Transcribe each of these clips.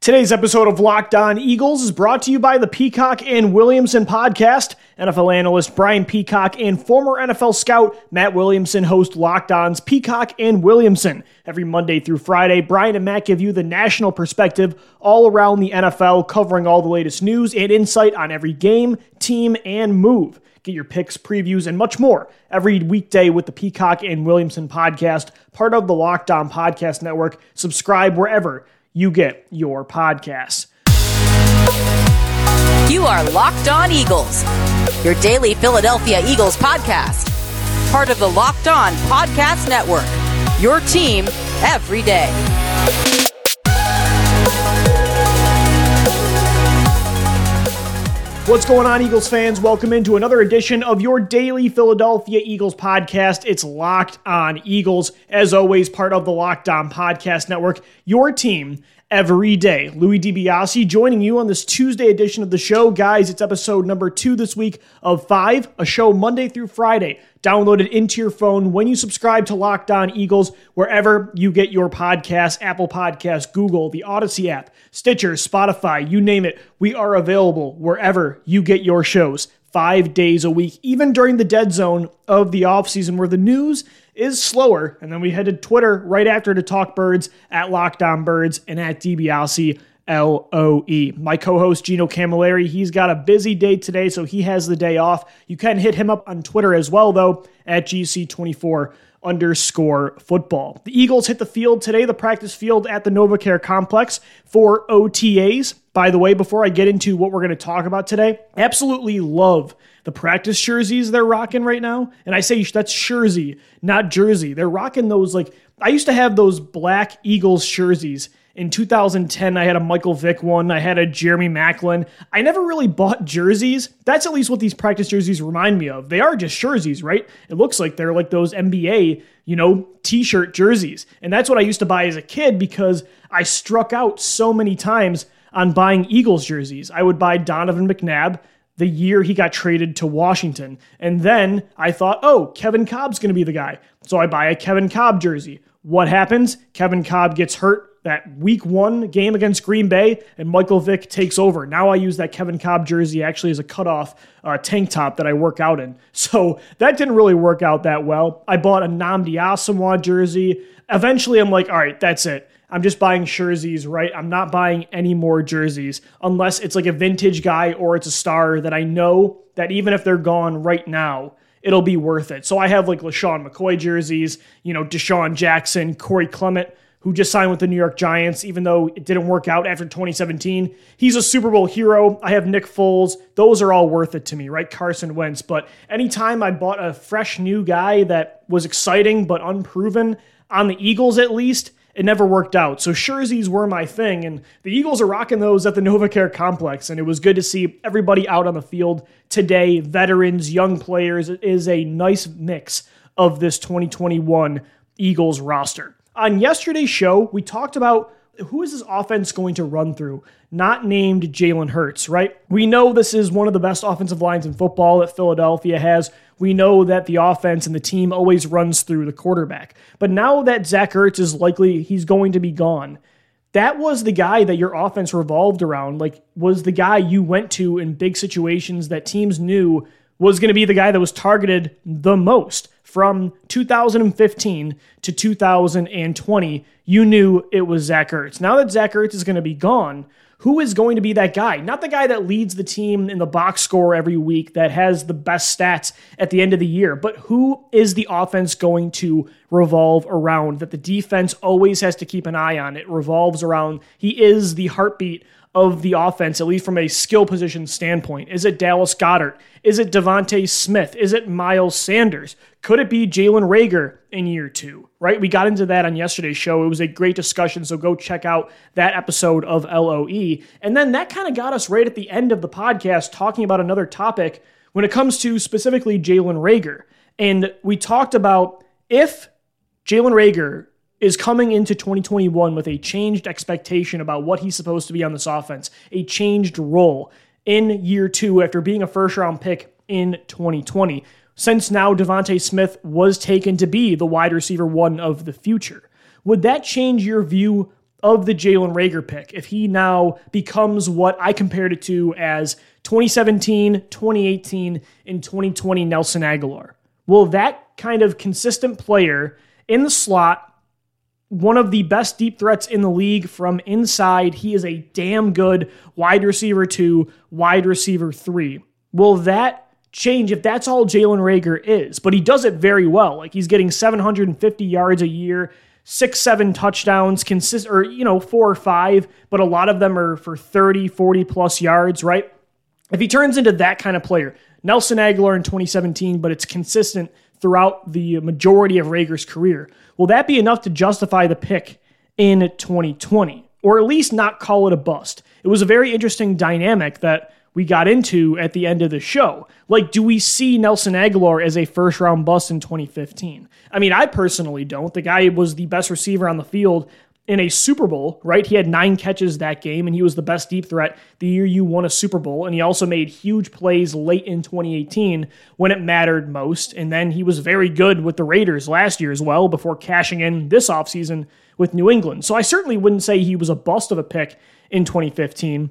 Today's episode of Locked On Eagles is brought to you by the Peacock and Williamson podcast. NFL analyst Brian Peacock and former NFL scout Matt Williamson host Locked On's Peacock and Williamson. Every Monday through Friday, Brian and Matt give you the national perspective all around the NFL, covering all the latest news and insight on every game, team, and move. Get your picks, previews, and much more every weekday with the Peacock and Williamson podcast, part of the Locked On Podcast Network. Subscribe wherever you get your podcasts. You are Locked On Eagles, your daily Philadelphia Eagles podcast. Part of the Locked On Podcast Network, your team every day. What's going on, Eagles fans? Welcome into another edition of your daily Philadelphia Eagles podcast. It's Locked On Eagles, as always, part of the Locked On Podcast Network, your team every day. Louis DiBiase joining you on this Tuesday edition of the show. Guys, it's episode number two this week of five, a show Monday through Friday. Download it into your phone when you subscribe to Locked On Eagles, wherever you get your podcasts Apple Podcasts, Google, the Audacy app, Stitcher, Spotify, you name it. We are available wherever you get your shows five days a week, even during the dead zone of the offseason where the news is slower. And then we head to Twitter right after to talk birds at Locked On Birds and at DiBiase L O E. My co host, Gino Camilleri, he's got a busy day today, so he has the day off. You can hit him up on Twitter as well, though, at GC24 underscore football. The Eagles hit the field today, the practice field at the NovaCare complex for OTAs. By the way, before I get into what we're going to talk about today, absolutely love the practice jerseys they're rocking right now. And I say that's jersey, not jersey. They're rocking those like I used to have those black Eagles jerseys in 2010, I had a Michael Vick one. I had a Jeremy Maclin. I never really bought jerseys. That's at least what these practice jerseys remind me of. They are just jerseys, right? It looks like they're like those NBA, you know, t shirt jerseys. And that's what I used to buy as a kid because I struck out so many times on buying Eagles jerseys. I would buy Donovan McNabb the year he got traded to Washington. And then I thought, oh, Kevin Kolb's going to be the guy. So I buy a Kevin Kolb jersey. What happens? Kevin Kolb gets hurt that week one game against Green Bay, and Michael Vick takes over. Now I use that Kevin Kolb jersey actually as a cutoff uh, tank top that I work out in. So that didn't really work out that well. I bought a Nnamdi Asomugha jersey. Eventually, I'm like, all right, that's it. I'm just buying jerseys, right? I'm not buying any more jerseys unless it's like a vintage guy or it's a star that I know that even if they're gone right now, it'll be worth it. So I have like LeSean McCoy jerseys, you know, DeSean Jackson, Corey Clement who just signed with the New York Giants, even though it didn't work out after 2017. He's a Super Bowl hero. I have Nick Foles. Those are all worth it to me, right? Carson Wentz. But anytime I bought a fresh new guy that was exciting but unproven, on the Eagles at least, it never worked out. So jerseys were my thing, and the Eagles are rocking those at the NovaCare complex, and it was good to see everybody out on the field today. Veterans, young players. It is a nice mix of this 2021 Eagles roster. On yesterday's show, we talked about who is this offense going to run through? Not named Jalen Hurts, right? We know this is one of the best offensive lines in football that Philadelphia has. We know that the offense and the team always runs through the quarterback. But now that Zach Ertz is likely he's going to be gone, that was the guy that your offense revolved around. Like, was the guy you went to in big situations that teams knew was going to be the guy that was targeted the most from 2015 to 2020. You knew it was Zach Ertz. Now that Zach Ertz is going to be gone, who is going to be that guy? Not the guy that leads the team in the box score every week, that has the best stats at the end of the year, but who is the offense going to revolve around that the defense always has to keep an eye on? It revolves around, he is the heartbeat of the offense, at least from a skill position standpoint? Is it Dallas Goedert? Is it DeVonta Smith? Is it Miles Sanders? Could it be Jalen Reagor in year two? Right? We got into that on yesterday's show. It was a great discussion, so go check out that episode of LOE. And then that kind of got us right at the end of the podcast talking about another topic when it comes to specifically Jalen Reagor. And we talked about if Jalen Reagor is coming into 2021 with a changed expectation about what he's supposed to be on this offense, a changed role in year two after being a first round pick in 2020. Since now DeVonta Smith was taken to be the wide receiver one of the future. Would that change your view of the Jalen Reagor pick, if he now becomes what I compared it to as 2017, 2018, and 2020 Nelson Agholor? will that kind of consistent player in the slot, one of the best deep threats in the league from inside, he is a damn good wide receiver two, wide receiver three. Will that change if that's all Jalen Reagor is? But he does it very well. Like he's getting 750 yards a year six, seven touchdowns, consist or you know, four or five, but a lot of them are for 30, 40 plus yards, right? If he turns into that kind of player, Nelson Agholor in 2017, but it's consistent throughout the majority of Reagor's career, will that be enough to justify the pick in 2020? Or at least not call it a bust? It was a very interesting dynamic that we got into at the end of the show. Like, do we see Nelson Agholor as a first round bust in 2015? I mean, I personally don't. The guy was the best receiver on the field in a Super Bowl, right? He had nine catches that game, and he was the best deep threat the year you won a Super Bowl. And he also made huge plays late in 2018 when it mattered most. And then he was very good with the Raiders last year as well before cashing in this offseason with New England. So I certainly wouldn't say he was a bust of a pick in 2015.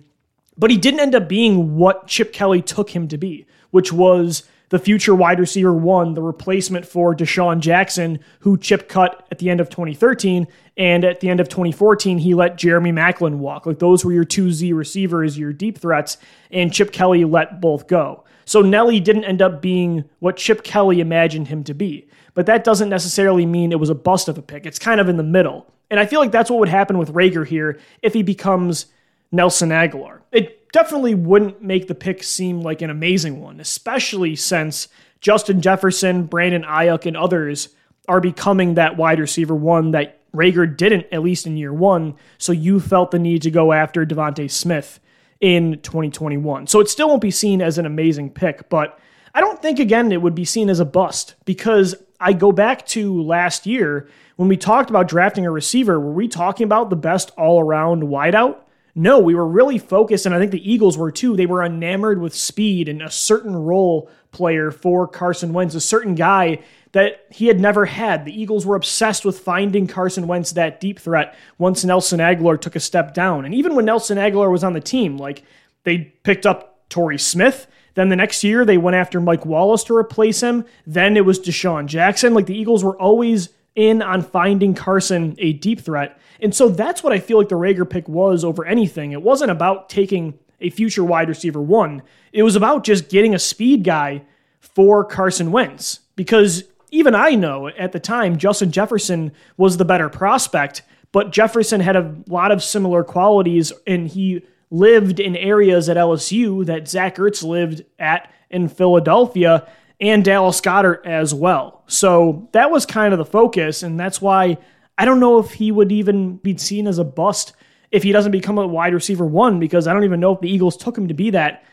But he didn't end up being what Chip Kelly took him to be, which was the future wide receiver one, the replacement for DeSean Jackson, who Chip cut at the end of 2013. And at the end of 2014, he let Jeremy Maclin walk. Like those were your two Z receivers, your deep threats, and Chip Kelly let both go. So Nelly didn't end up being what Chip Kelly imagined him to be. But that doesn't necessarily mean it was a bust of a pick. It's kind of in the middle. And I feel like that's what would happen with Reagor here if he becomes Nelson Agholor. It definitely wouldn't make the pick seem like an amazing one, especially since Justin Jefferson, Brandon Aiyuk, and others are becoming that wide receiver one that Reagor didn't, at least in year one. So you felt the need to go after DeVonta Smith in 2021. So it still won't be seen as an amazing pick, but I don't think, again, it would be seen as a bust because I go back to last year when we talked about drafting a receiver. Were we talking about the best all around wideout? No, we were really focused, and I think the Eagles were too. They were enamored with speed and a certain role player for Carson Wentz, a certain guy that he had never had. The Eagles were obsessed with finding Carson Wentz that deep threat once Nelson Agholor took a step down. And even when Nelson Agholor was on the team, like they picked up Torrey Smith. Then the next year they went after Mike Wallace to replace him. Then it was DeSean Jackson. Like the Eagles were always in on finding Carson a deep threat. And so that's what I feel like the Reagor pick was over anything. It wasn't about taking a future wide receiver one, it was about just getting a speed guy for Carson Wentz. Because even I know at the time, Justin Jefferson was the better prospect, but Jefferson had a lot of similar qualities and he lived in areas at LSU that Zach Ertz lived at in Philadelphia and Dallas Goedert as well. So that was kind of the focus, and that's why I don't know if he would even be seen as a bust if he doesn't become a wide receiver one, because I don't even know if the Eagles took him to be that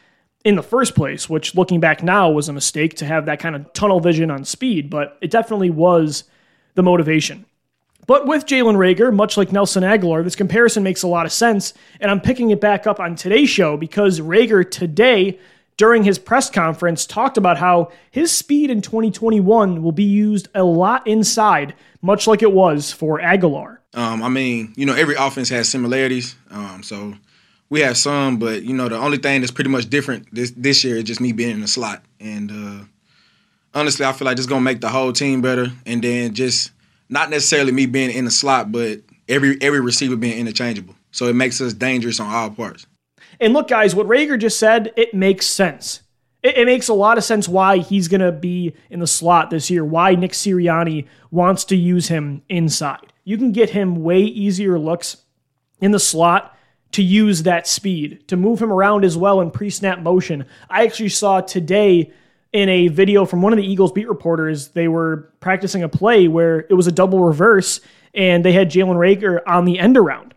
in the first place, which looking back now was a mistake to have that kind of tunnel vision on speed, but it definitely was the motivation. But with Jalen Reagor, much like Nelson Agholor, this comparison makes a lot of sense, and I'm picking it back up on today's show because Reagor today during his press conference talked about how his speed in 2021 will be used a lot inside, much like it was for Agholor. Um, I mean, you know, every offense has similarities. Um, so we have some, but you know, the only thing that's pretty much different this this year is just me being in the slot. And uh, honestly, I feel like it's gonna make the whole team better. And then just not necessarily me being in the slot, but every every receiver being interchangeable. So it makes us dangerous on all parts. And look, guys, what Reagor just said, it makes sense. It, it makes a lot of sense why he's going to be in the slot this year, why Nick Sirianni wants to use him inside. You can get him way easier looks in the slot to use that speed, to move him around as well in pre snap motion. I actually saw today in a video from one of the Eagles beat reporters, they were practicing a play where it was a double reverse and they had Jalen Reagor on the end around.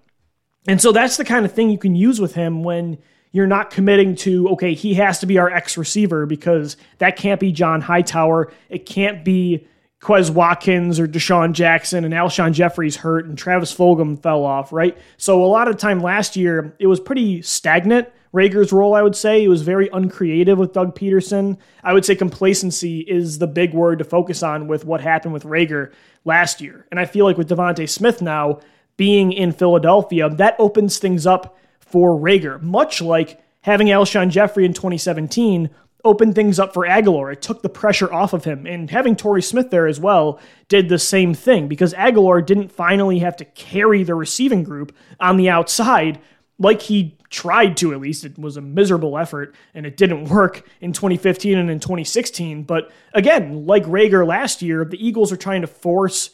And so that's the kind of thing you can use with him when you're not committing to, okay, he has to be our X receiver because that can't be John Hightower. It can't be Quez Watkins or DeSean Jackson and Alshon Jeffery hurt and Travis Fulgham fell off, right? So a lot of time last year, it was pretty stagnant. Reagor's role, I would say, he was very uncreative with Doug Pederson. I would say complacency is the big word to focus on with what happened with Reagor last year. And I feel like with DeVonta Smith now, being in Philadelphia, that opens things up for Reagor, much like having Alshon Jeffery in 2017 opened things up for Agholor. It took the pressure off of him. And having Torrey Smith there as well did the same thing because Agholor didn't finally have to carry the receiving group on the outside like he tried to at least. It was a miserable effort and it didn't work in 2015 and in 2016. But again, like Reagor last year, the Eagles are trying to force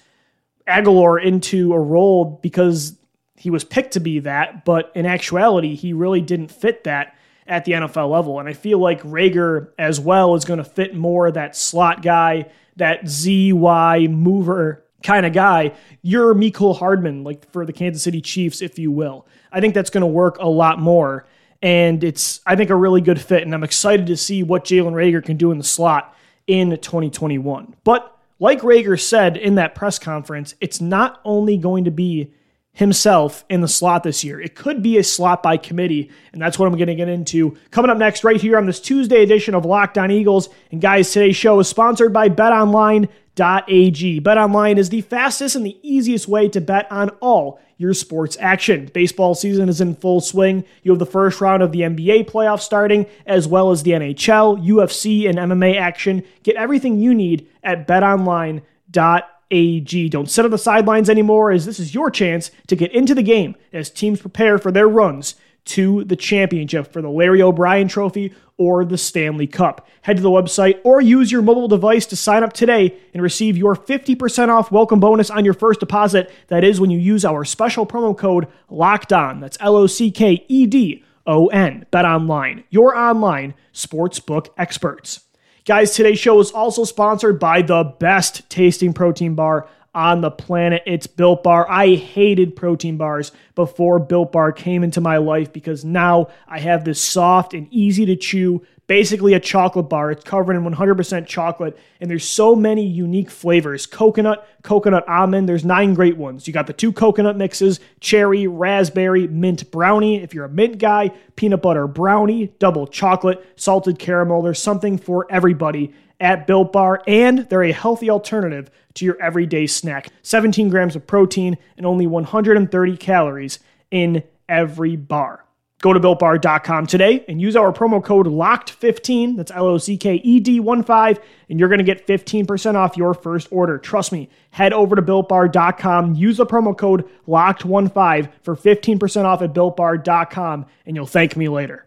Agholor into a role because he was picked to be that, but in actuality, he really didn't fit that at the NFL level. And I feel like Reagor as well is going to fit more that slot guy, that ZY mover kind of guy. You're Mecole Hardman, like for the Kansas City Chiefs, if you will. I think that's going to work a lot more. And it's, I think, a really good fit. And I'm excited to see what Jalen Reagor can do in the slot in 2021. But like Reagor said in that press conference, it's not only going to be himself in the slot this year. It could be a slot by committee, and that's what I'm going to get into coming up next, right here on this Tuesday edition of Locked On Eagles. And guys, today's show is sponsored by BetOnline.ag. BetOnline is the fastest and the easiest way to bet on all your sports action. Baseball season is in full swing. You have the first round of the NBA playoffs starting, as well as the NHL, UFC, and MMA action. Get everything you need at BetOnline.ag. AG. Don't sit on the sidelines anymore, as this is your chance to get into the game as teams prepare for their runs to the championship for the Larry O'Brien Trophy or the Stanley Cup. Head to the website or use your mobile device to sign up today and receive your 50% off welcome bonus on your first deposit. That is when you use our special promo code LOCKED ON. That's L O C K E D O N. Bet online, your online sportsbook experts. Guys, today's show is also sponsored by the best tasting protein bar on the planet. It's Built Bar. I hated protein bars before Built Bar came into my life because now I have this soft and easy to chew basically a chocolate bar. It's covered in 100% chocolate, and there's so many unique flavors coconut, coconut almond. There's nine great ones. You got the two coconut mixes cherry, raspberry, mint brownie. If you're a mint guy, peanut butter brownie, double chocolate, salted caramel. There's something for everybody at Built Bar, and they're a healthy alternative to your everyday snack. 17 grams of protein and only 130 calories in every bar. Go to builtbar.com today and use our promo code LOCKED15, that's L O C K E D 1 5, and you're going to get 15% off your first order. Trust me, head over to builtbar.com, use the promo code LOCKED15 for 15% off at builtbar.com, and you'll thank me later.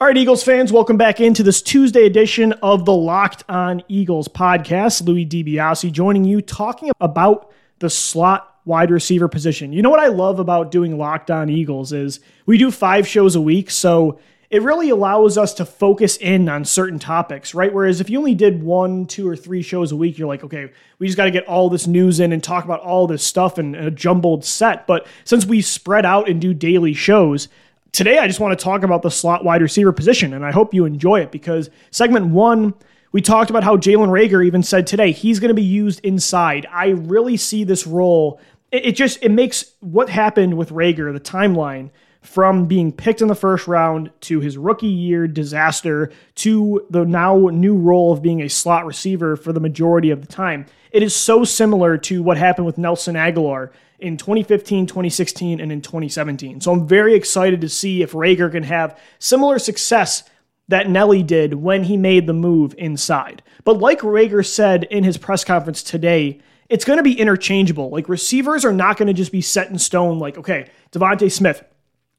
All right, Eagles fans, welcome back into this Tuesday edition of the Locked On Eagles podcast. Louis DiBiase joining you, talking about the slot wide receiver position. You know what I love about doing Locked On Eagles is we do five shows a week, so it really allows us to focus in on certain topics, right? Whereas if you only did one, two, or three shows a week, you're like, okay, we just got to get all this news in and talk about all this stuff in a jumbled set. But since we spread out and do daily shows, today I just want to talk about the slot wide receiver position, and I hope you enjoy it because segment one we talked about how Jalen Reagor even said today he's going to be used inside. I really see this role it, it just it makes what happened with Reagor the timeline from being picked in the first round to his rookie year disaster to the now new role of being a slot receiver for the majority of the time. It is so similar to what happened with Nelson Agholor in 2015, 2016, and in 2017. So I'm very excited to see if Reagor can have similar success that Nelly did when he made the move inside. But like Reagor said in his press conference today, it's going to be interchangeable. Like receivers are not going to just be set in stone. Like, okay, DeVonta Smith,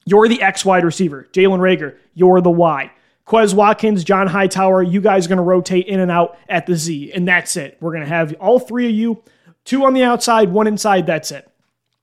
you're the X wide receiver. Jalen Reagor, you're the Y. Quez Watkins, John Hightower, you guys are going to rotate in and out at the Z, and that's it. We're going to have all three of you, two on the outside, one inside, that's it.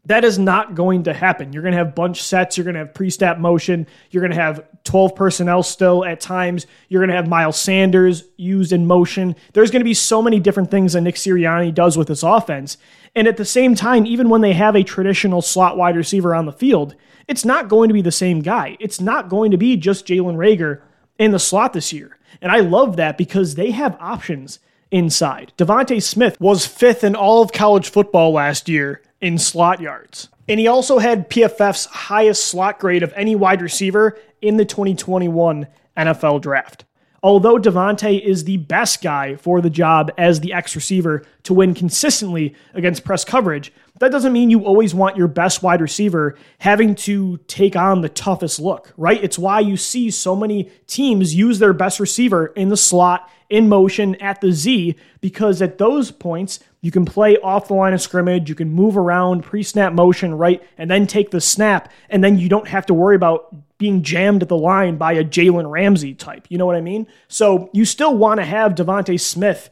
That is not going to happen. You're going to have bunch sets. You're going to have pre snap motion. You're going to have 12 personnel still at times. You're going to have Miles Sanders used in motion. There's going to be so many different things that Nick Sirianni does with this offense. And at the same time, even when they have a traditional slot wide receiver on the field, it's not going to be the same guy. It's not going to be just Jalen Reagor in the slot this year. And I love that because they have options inside. DeVonta Smith was fifth in all of college football last year in slot yards. And he also had PFF's highest slot grade of any wide receiver in the 2021 NFL draft. Although DeVonta is the best guy for the job as the X receiver to win consistently against press coverage, that doesn't mean you always want your best wide receiver having to take on the toughest look, right? It's why you see so many teams use their best receiver in the slot, in motion, at the Z, because at those points, you can play off the line of scrimmage, you can move around pre snap motion, right? And then take the snap, and then you don't have to worry about being jammed at the line by a Jalen Ramsey type. You know what I mean? So you still want to have DeVonta Smith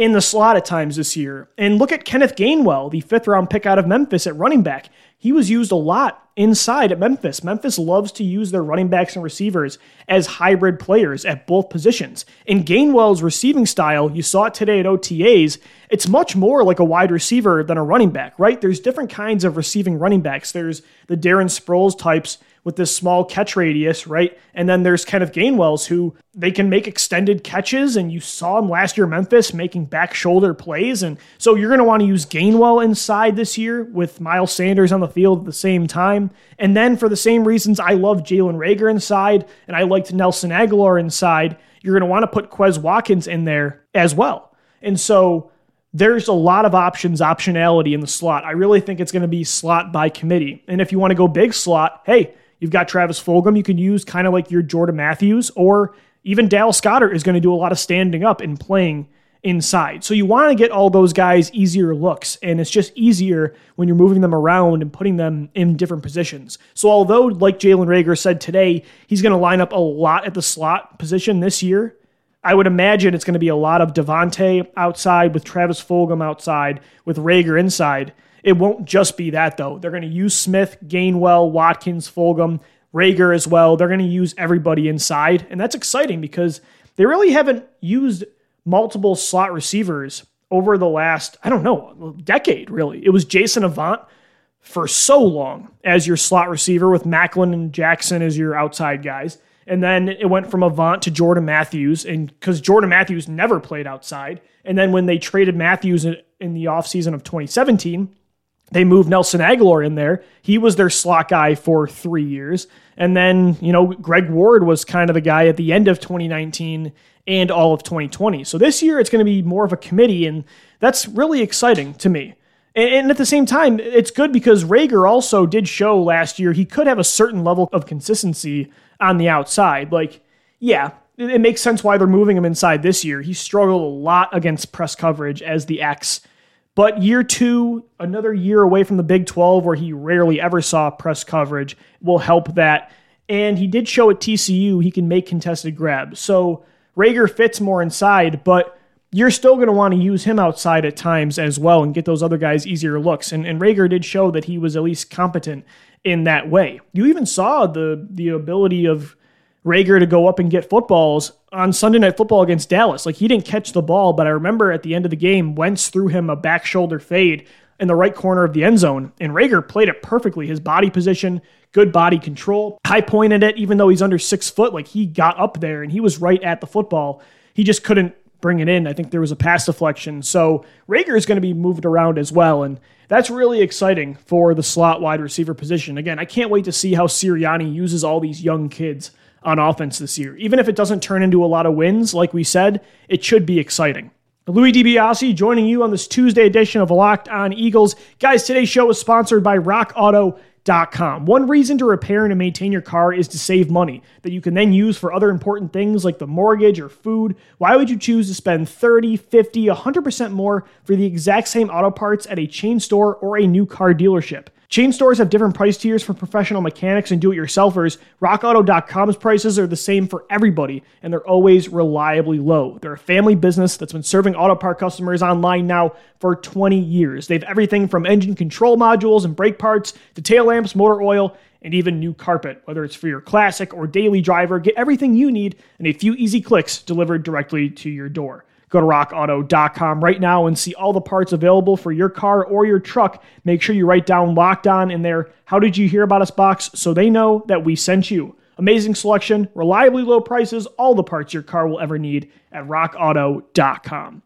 in the slot at times this year. And look at Kenneth Gainwell, the fifth round pick out of Memphis at running back. He was used a lot inside at Memphis. Memphis loves to use their running backs and receivers as hybrid players at both positions. In Gainwell's receiving style, you saw it today at OTAs, it's much more like a wide receiver than a running back, right? There's different kinds of receiving running backs. There's the Darren Sproles types with this small catch radius, right? And then there's Kenneth Gainwell's who they can make extended catches, and you saw him last year Memphis making back shoulder plays. And so you're going to want to use Gainwell inside this year with Miles Sanders on the field at the same time. And then for the same reasons I love Jalen Reagor inside, and I liked Nelson Agholor inside, you're going to want to put Quez Watkins in there as well. And so there's a lot of options, optionality in the slot. I really think it's going to be slot by committee. And if you want to go big slot, hey, You've got Travis Fulgham you can use kind of like your Jordan Matthews, or even Dallas Goedert is going to do a lot of standing up and playing inside. So you want to get all those guys easier looks, and it's just easier when you're moving them around and putting them in different positions. So although, like Jalen Reagor said today, he's going to line up a lot at the slot position this year, I would imagine it's going to be a lot of DeVonta outside with Travis Fulgham outside with Reagor inside. It won't just be that, though. They're going to use Smith, Gainwell, Watkins, Fulgham, Reagor as well. They're going to use everybody inside. And that's exciting because they really haven't used multiple slot receivers over the last, I don't know, decade, really. It was Jason Avant for so long as your slot receiver with Maclin and Jackson as your outside guys. And then it went from Avant to Jordan Matthews, and because Jordan Matthews never played outside. And then when they traded Matthews in the offseason of 2017, they moved Nelson Agholor in there. He was their slot guy for three years. And then, you know, Greg Ward was kind of the guy at the end of 2019 and all of 2020. So this year it's going to be more of a committee, and that's really exciting to me. And at the same time, it's good because Reagor also did show last year he could have a certain level of consistency on the outside. Like, yeah, it makes sense why they're moving him inside this year. He struggled a lot against press coverage as the X but year two, another year away from the Big 12 where he rarely ever saw press coverage, will help that. And he did show at TCU he can make contested grabs. So Reagor fits more inside, but you're still going to want to use him outside at times as well and get those other guys easier looks. And, and Reagor did show that he was at least competent in that way. You even saw the the ability of Reagor to go up and get footballs on Sunday Night Football against Dallas. Like he didn't catch the ball, but I remember at the end of the game, Wentz threw him a back shoulder fade in the right corner of the end zone, and Reagor played it perfectly. His body position, good body control, high pointed it, even though he's under six foot. Like he got up there and he was right at the football. He just couldn't bring it in. I think there was a pass deflection. So Reagor is going to be moved around as well. And that's really exciting for the slot wide receiver position. Again, I can't wait to see how Sirianni uses all these young kids on offense this year. Even if it doesn't turn into a lot of wins, like we said, it should be exciting. Louis DiBiase joining you on this Tuesday edition of Locked On Eagles. Guys, today's show is sponsored by RockAuto.com. One reason to repair and maintain your car is to save money that you can then use for other important things like the mortgage or food. Why would you choose to spend 30, 50, 100% more for the exact same auto parts at a chain store or a new car dealership? Chain stores have different price tiers for professional mechanics and do it yourselfers. RockAuto.com's prices are the same for everybody, and they're always reliably low. They're a family business that's been serving auto part customers online now for 20 years. They have everything from engine control modules and brake parts to tail lamps, motor oil, and even new carpet. Whether it's for your classic or daily driver, get everything you need in a few easy clicks delivered directly to your door. Go to rockauto.com right now and see all the parts available for your car or your truck. Make sure you write down locked on in there. How did you hear about us box so they know that we sent you? Amazing selection, reliably low prices, all the parts your car will ever need at rockauto.com.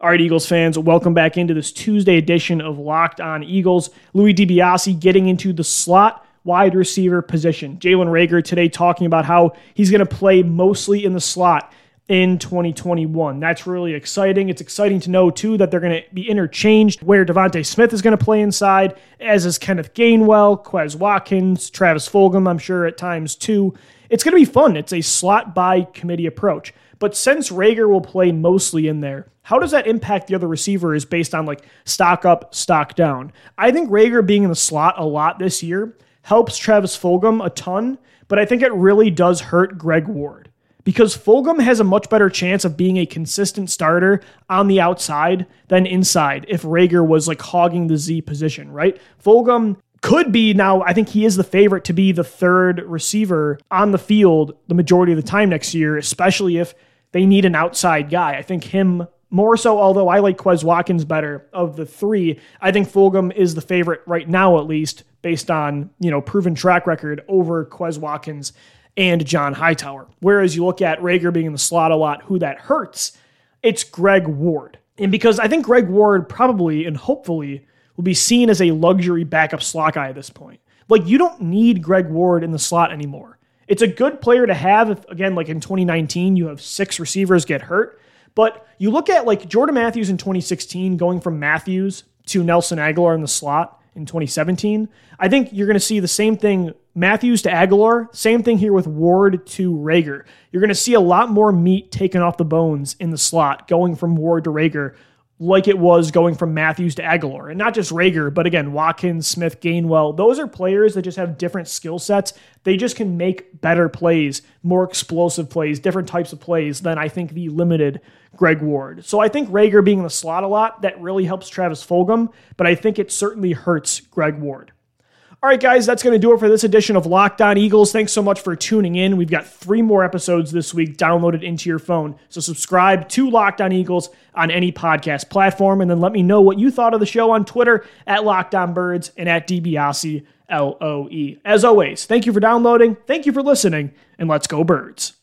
All right, Eagles fans, welcome back into this Tuesday edition of Locked On Eagles. Louis DiBiase getting into the slot wide receiver position. Jalen Reagor today talking about how he's going to play mostly in the slot in 2021. That's really exciting. It's exciting to know, too, that they're going to be interchanged where DeVonta Smith is going to play inside, as is Kenneth Gainwell, Quez Watkins, Travis Fulgham, I'm sure at times, too. It's going to be fun. It's a slot by committee approach. But since Reagor will play mostly in there, how does that impact the other receivers based on like stock up, stock down? I think Reagor being in the slot a lot this year helps Travis Fulgham a ton, but I think it really does hurt Greg Ward because Fulgham has a much better chance of being a consistent starter on the outside than inside if Reagor was like hogging the Z position, right? Fulgham could be now, I think he is the favorite to be the third receiver on the field the majority of the time next year, especially if they need an outside guy. I think him more so, although I like Quez Watkins better of the three, I think Fulgham is the favorite right now, at least based on, you know, proven track record over Quez Watkins and John Hightower. Whereas you look at Reagor being in the slot a lot, who that hurts, it's Greg Ward. And because I think Greg Ward probably and hopefully will be seen as a luxury backup slot guy at this point. Like, you don't need Greg Ward in the slot anymore. It's a good player to have if, again, like in 2019, you have six receivers get hurt. But you look at like Jordan Matthews in 2016 going from Matthews to Nelson Agholor in the slot in 2017. I think you're going to see the same thing Matthews to Agholor, same thing here with Ward to Reagor. You're going to see a lot more meat taken off the bones in the slot going from Ward to Reagor like it was going from Matthews to Agholor. And not just Reagor, but again, Watkins, Smith, Gainwell. Those are players that just have different skill sets. They just can make better plays, more explosive plays, different types of plays than I think the limited Greg Ward. So I think Reagor being in the slot a lot, that really helps Travis Fulgham, but I think it certainly hurts Greg Ward. All right, guys, that's going to do it for this edition of Locked On Eagles. Thanks so much for tuning in. We've got three more episodes this week downloaded into your phone. So subscribe to Locked On Eagles on any podcast platform, and then let me know what you thought of the show on Twitter at Locked On Birds and at DiBiase LOE. As always, thank you for downloading, thank you for listening, and let's go, Birds.